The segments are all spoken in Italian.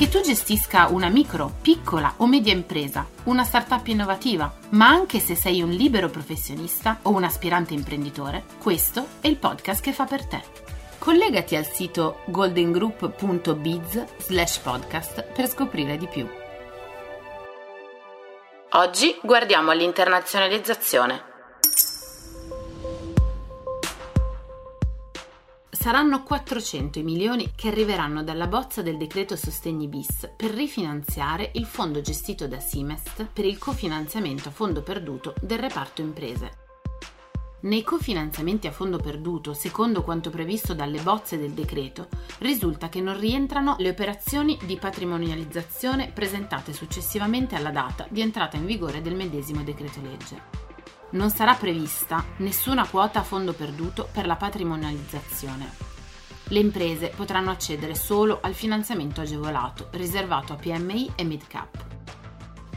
Che tu gestisca una micro, piccola o media impresa, una startup innovativa, ma anche se sei un libero professionista o un aspirante imprenditore, questo è il podcast che fa per te. Collegati al sito goldengroup.biz slash podcast per scoprire di più. Oggi guardiamo all'internazionalizzazione saranno 400 i milioni che arriveranno dalla bozza del decreto Sostegni bis per rifinanziare il fondo gestito da Simest per il cofinanziamento a fondo perduto del reparto imprese. Nei cofinanziamenti a fondo perduto, secondo quanto previsto dalle bozze del decreto, risulta che non rientrano le operazioni di patrimonializzazione presentate successivamente alla data di entrata in vigore del medesimo decreto legge non sarà prevista nessuna quota a fondo perduto per la patrimonializzazione. Le imprese potranno accedere solo al finanziamento agevolato riservato a PMI e mid-cap.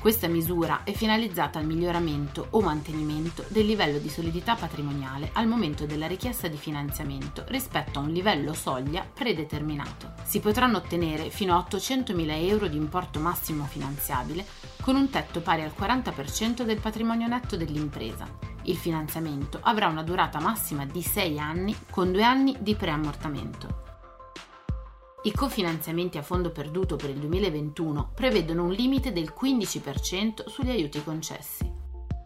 Questa misura è finalizzata al miglioramento o mantenimento del livello di solidità patrimoniale al momento della richiesta di finanziamento rispetto a un livello soglia predeterminato. Si potranno ottenere fino a 800.000 euro di importo massimo finanziabile con un tetto pari al 40% del patrimonio netto dell'impresa. Il finanziamento avrà una durata massima di 6 anni con 2 anni di preammortamento. I cofinanziamenti a fondo perduto per il 2021 prevedono un limite del 15% sugli aiuti concessi.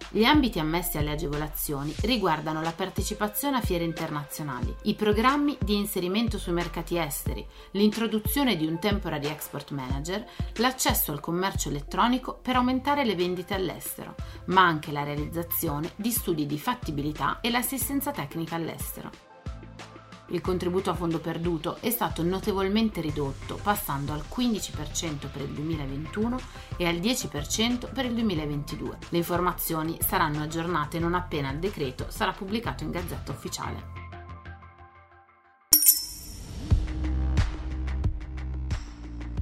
Gli ambiti ammessi alle agevolazioni riguardano la partecipazione a fiere internazionali, i programmi di inserimento sui mercati esteri, l'introduzione di un temporary export manager, l'accesso al commercio elettronico per aumentare le vendite all'estero, ma anche la realizzazione di studi di fattibilità e l'assistenza tecnica all'estero il contributo a fondo perduto è stato notevolmente ridotto, passando al 15% per il 2021 e al 10% per il 2022. Le informazioni saranno aggiornate non appena il decreto sarà pubblicato in Gazzetta Ufficiale.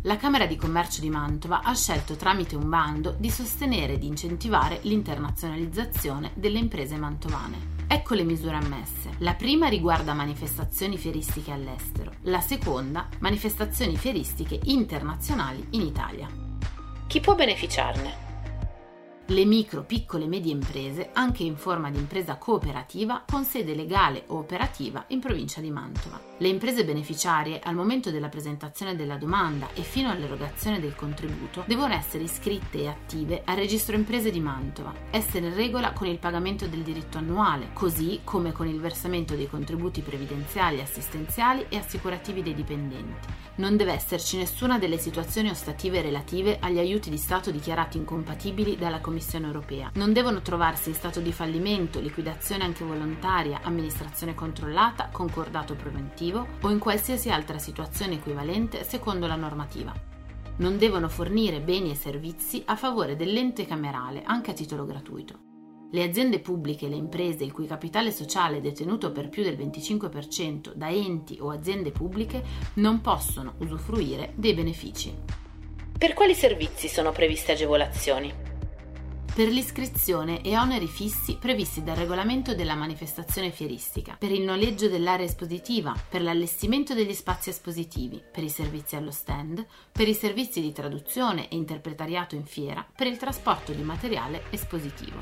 la Camera di Commercio di Mantova ha scelto tramite un bando di sostenere ed incentivare l'internazionalizzazione delle imprese mantovane. Ecco le misure ammesse. La prima riguarda manifestazioni fieristiche all'estero, la seconda manifestazioni fieristiche internazionali in Italia. Chi può beneficiarne? Le micro, piccole e medie imprese, anche in forma di impresa cooperativa con sede legale o operativa in provincia di Mantova. Le imprese beneficiarie al momento della presentazione della domanda e fino all'erogazione del contributo devono essere iscritte e attive al registro imprese di Mantova, essere in regola con il pagamento del diritto annuale, così come con il versamento dei contributi previdenziali, assistenziali e assicurativi dei dipendenti. Non deve esserci nessuna delle situazioni ostative relative agli aiuti di Stato dichiarati incompatibili dalla Commissione Commissione europea. Non devono trovarsi in stato di fallimento, liquidazione anche volontaria, amministrazione controllata, concordato preventivo o in qualsiasi altra situazione equivalente secondo la normativa. Non devono fornire beni e servizi a favore dell'ente camerale, anche a titolo gratuito. Le aziende pubbliche e le imprese il cui capitale sociale è detenuto per più del 25% da enti o aziende pubbliche non possono usufruire dei benefici. Per quali servizi sono previste agevolazioni? Per l'iscrizione e oneri fissi previsti dal regolamento della manifestazione fieristica, per il noleggio dell'area espositiva, per l'allestimento degli spazi espositivi, per i servizi allo stand, per i servizi di traduzione e interpretariato in fiera, per il trasporto di materiale espositivo.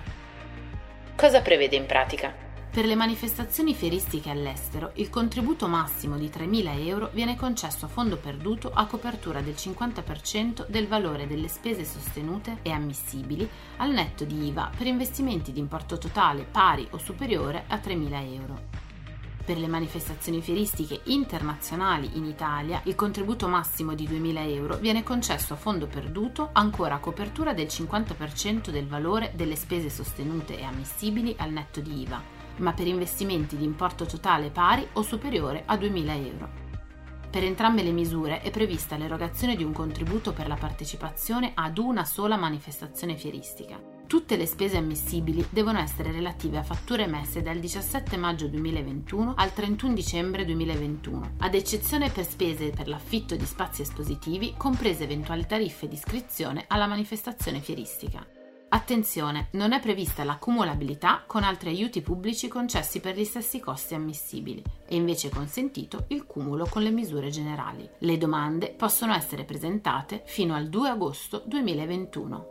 Cosa prevede in pratica? Per le manifestazioni fieristiche all'estero, il contributo massimo di 3.000 euro viene concesso a fondo perduto a copertura del 50% del valore delle spese sostenute e ammissibili al netto di IVA per investimenti di importo totale pari o superiore a 3.000 euro. Per le manifestazioni fieristiche internazionali in Italia il contributo massimo di 2.000 euro viene concesso a fondo perduto ancora a copertura del 50% del valore delle spese sostenute e ammissibili al netto di IVA ma per investimenti di importo totale pari o superiore a 2.000 euro. Per entrambe le misure è prevista l'erogazione di un contributo per la partecipazione ad una sola manifestazione fieristica. Tutte le spese ammissibili devono essere relative a fatture emesse dal 17 maggio 2021 al 31 dicembre 2021, ad eccezione per spese per l'affitto di spazi espositivi, comprese eventuali tariffe di iscrizione alla manifestazione fieristica. Attenzione, non è prevista l'accumulabilità con altri aiuti pubblici concessi per gli stessi costi ammissibili, è invece consentito il cumulo con le misure generali. Le domande possono essere presentate fino al 2 agosto 2021.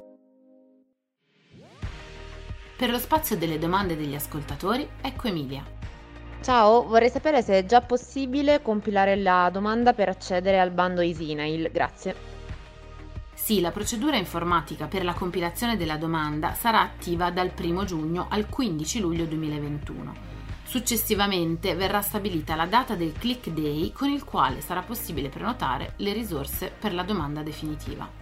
Per lo spazio delle domande degli ascoltatori, ecco Emilia. Ciao, vorrei sapere se è già possibile compilare la domanda per accedere al bando Isinail. Grazie. Sì, la procedura informatica per la compilazione della domanda sarà attiva dal 1 giugno al 15 luglio 2021. Successivamente verrà stabilita la data del click day con il quale sarà possibile prenotare le risorse per la domanda definitiva.